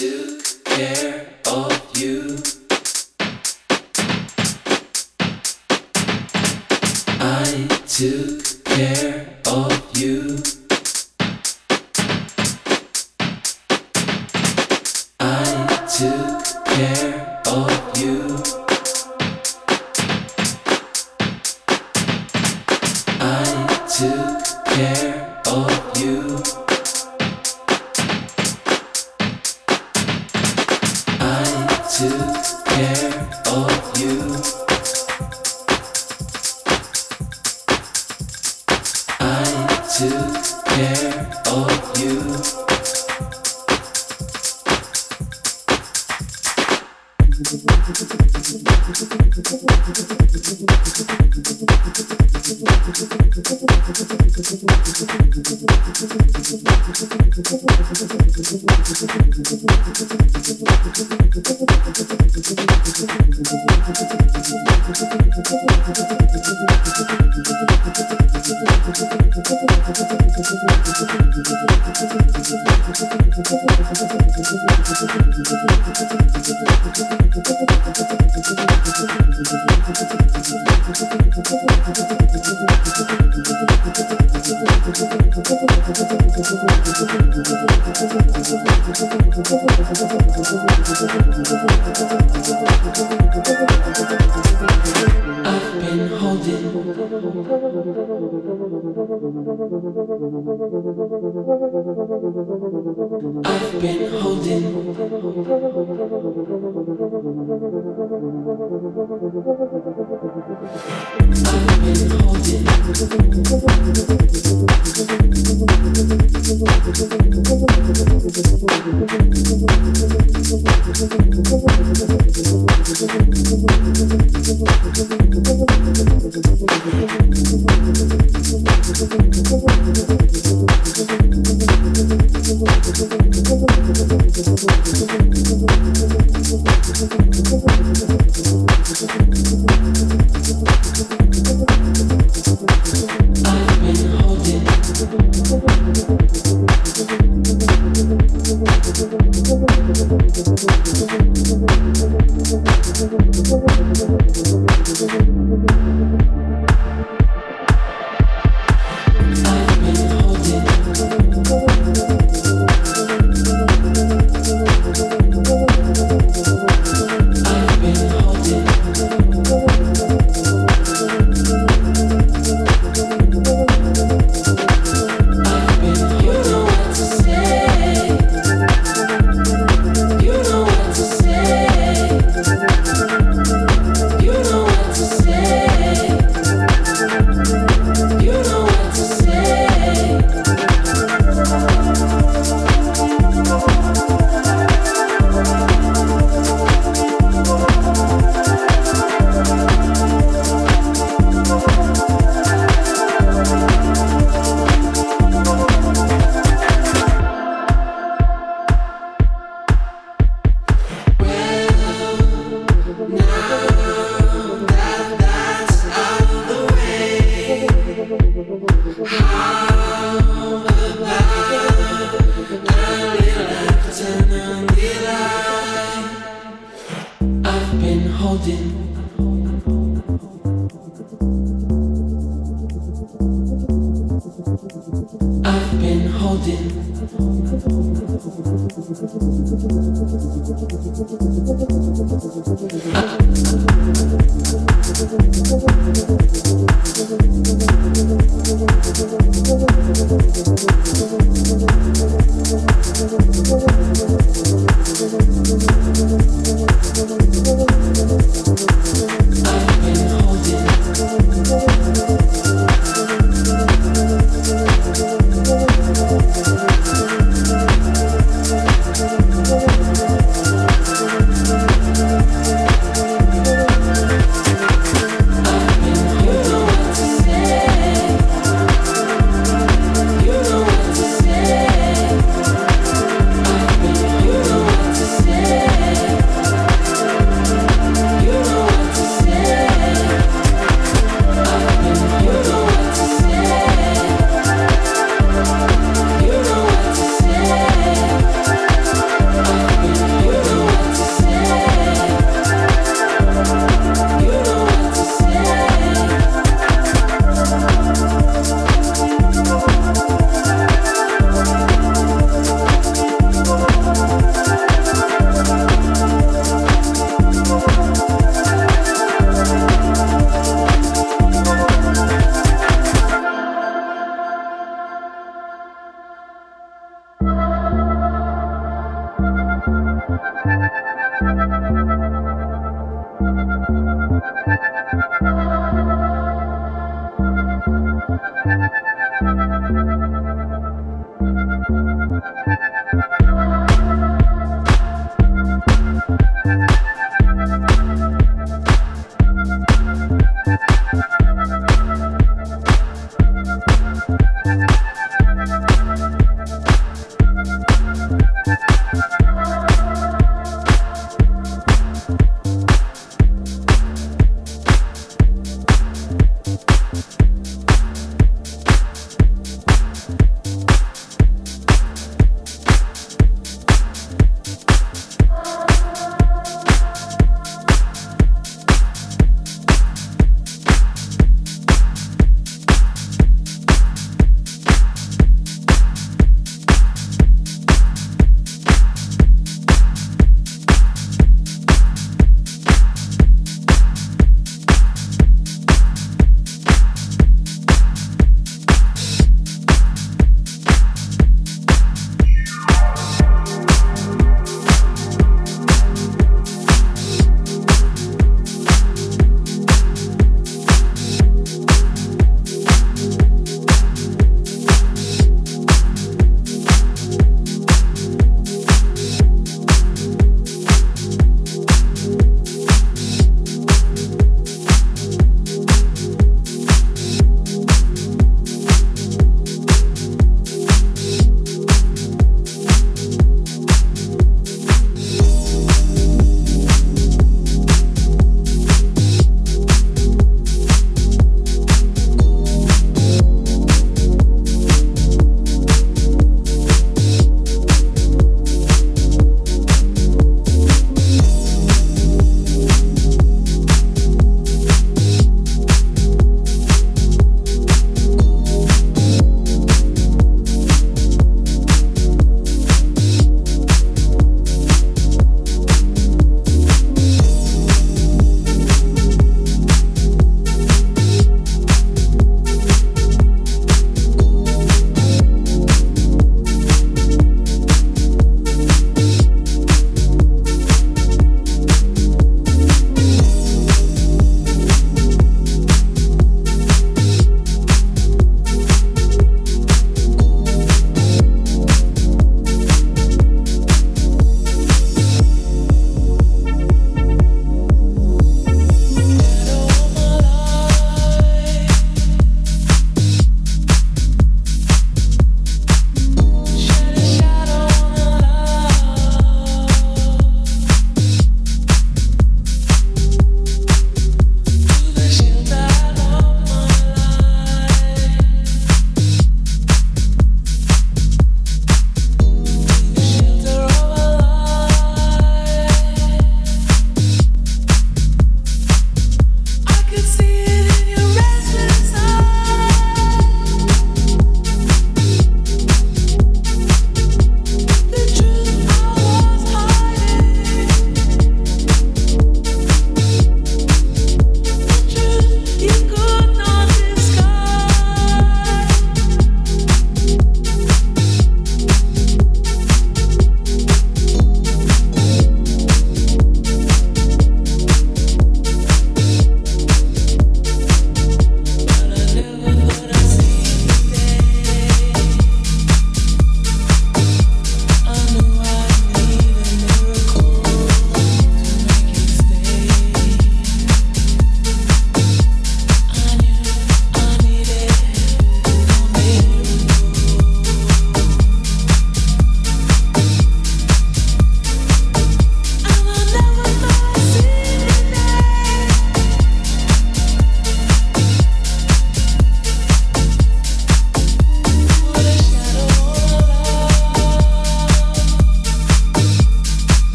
took care of you. I took care.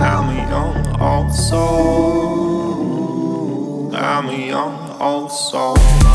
I'm a young old soul. I'm a young old soul.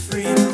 free.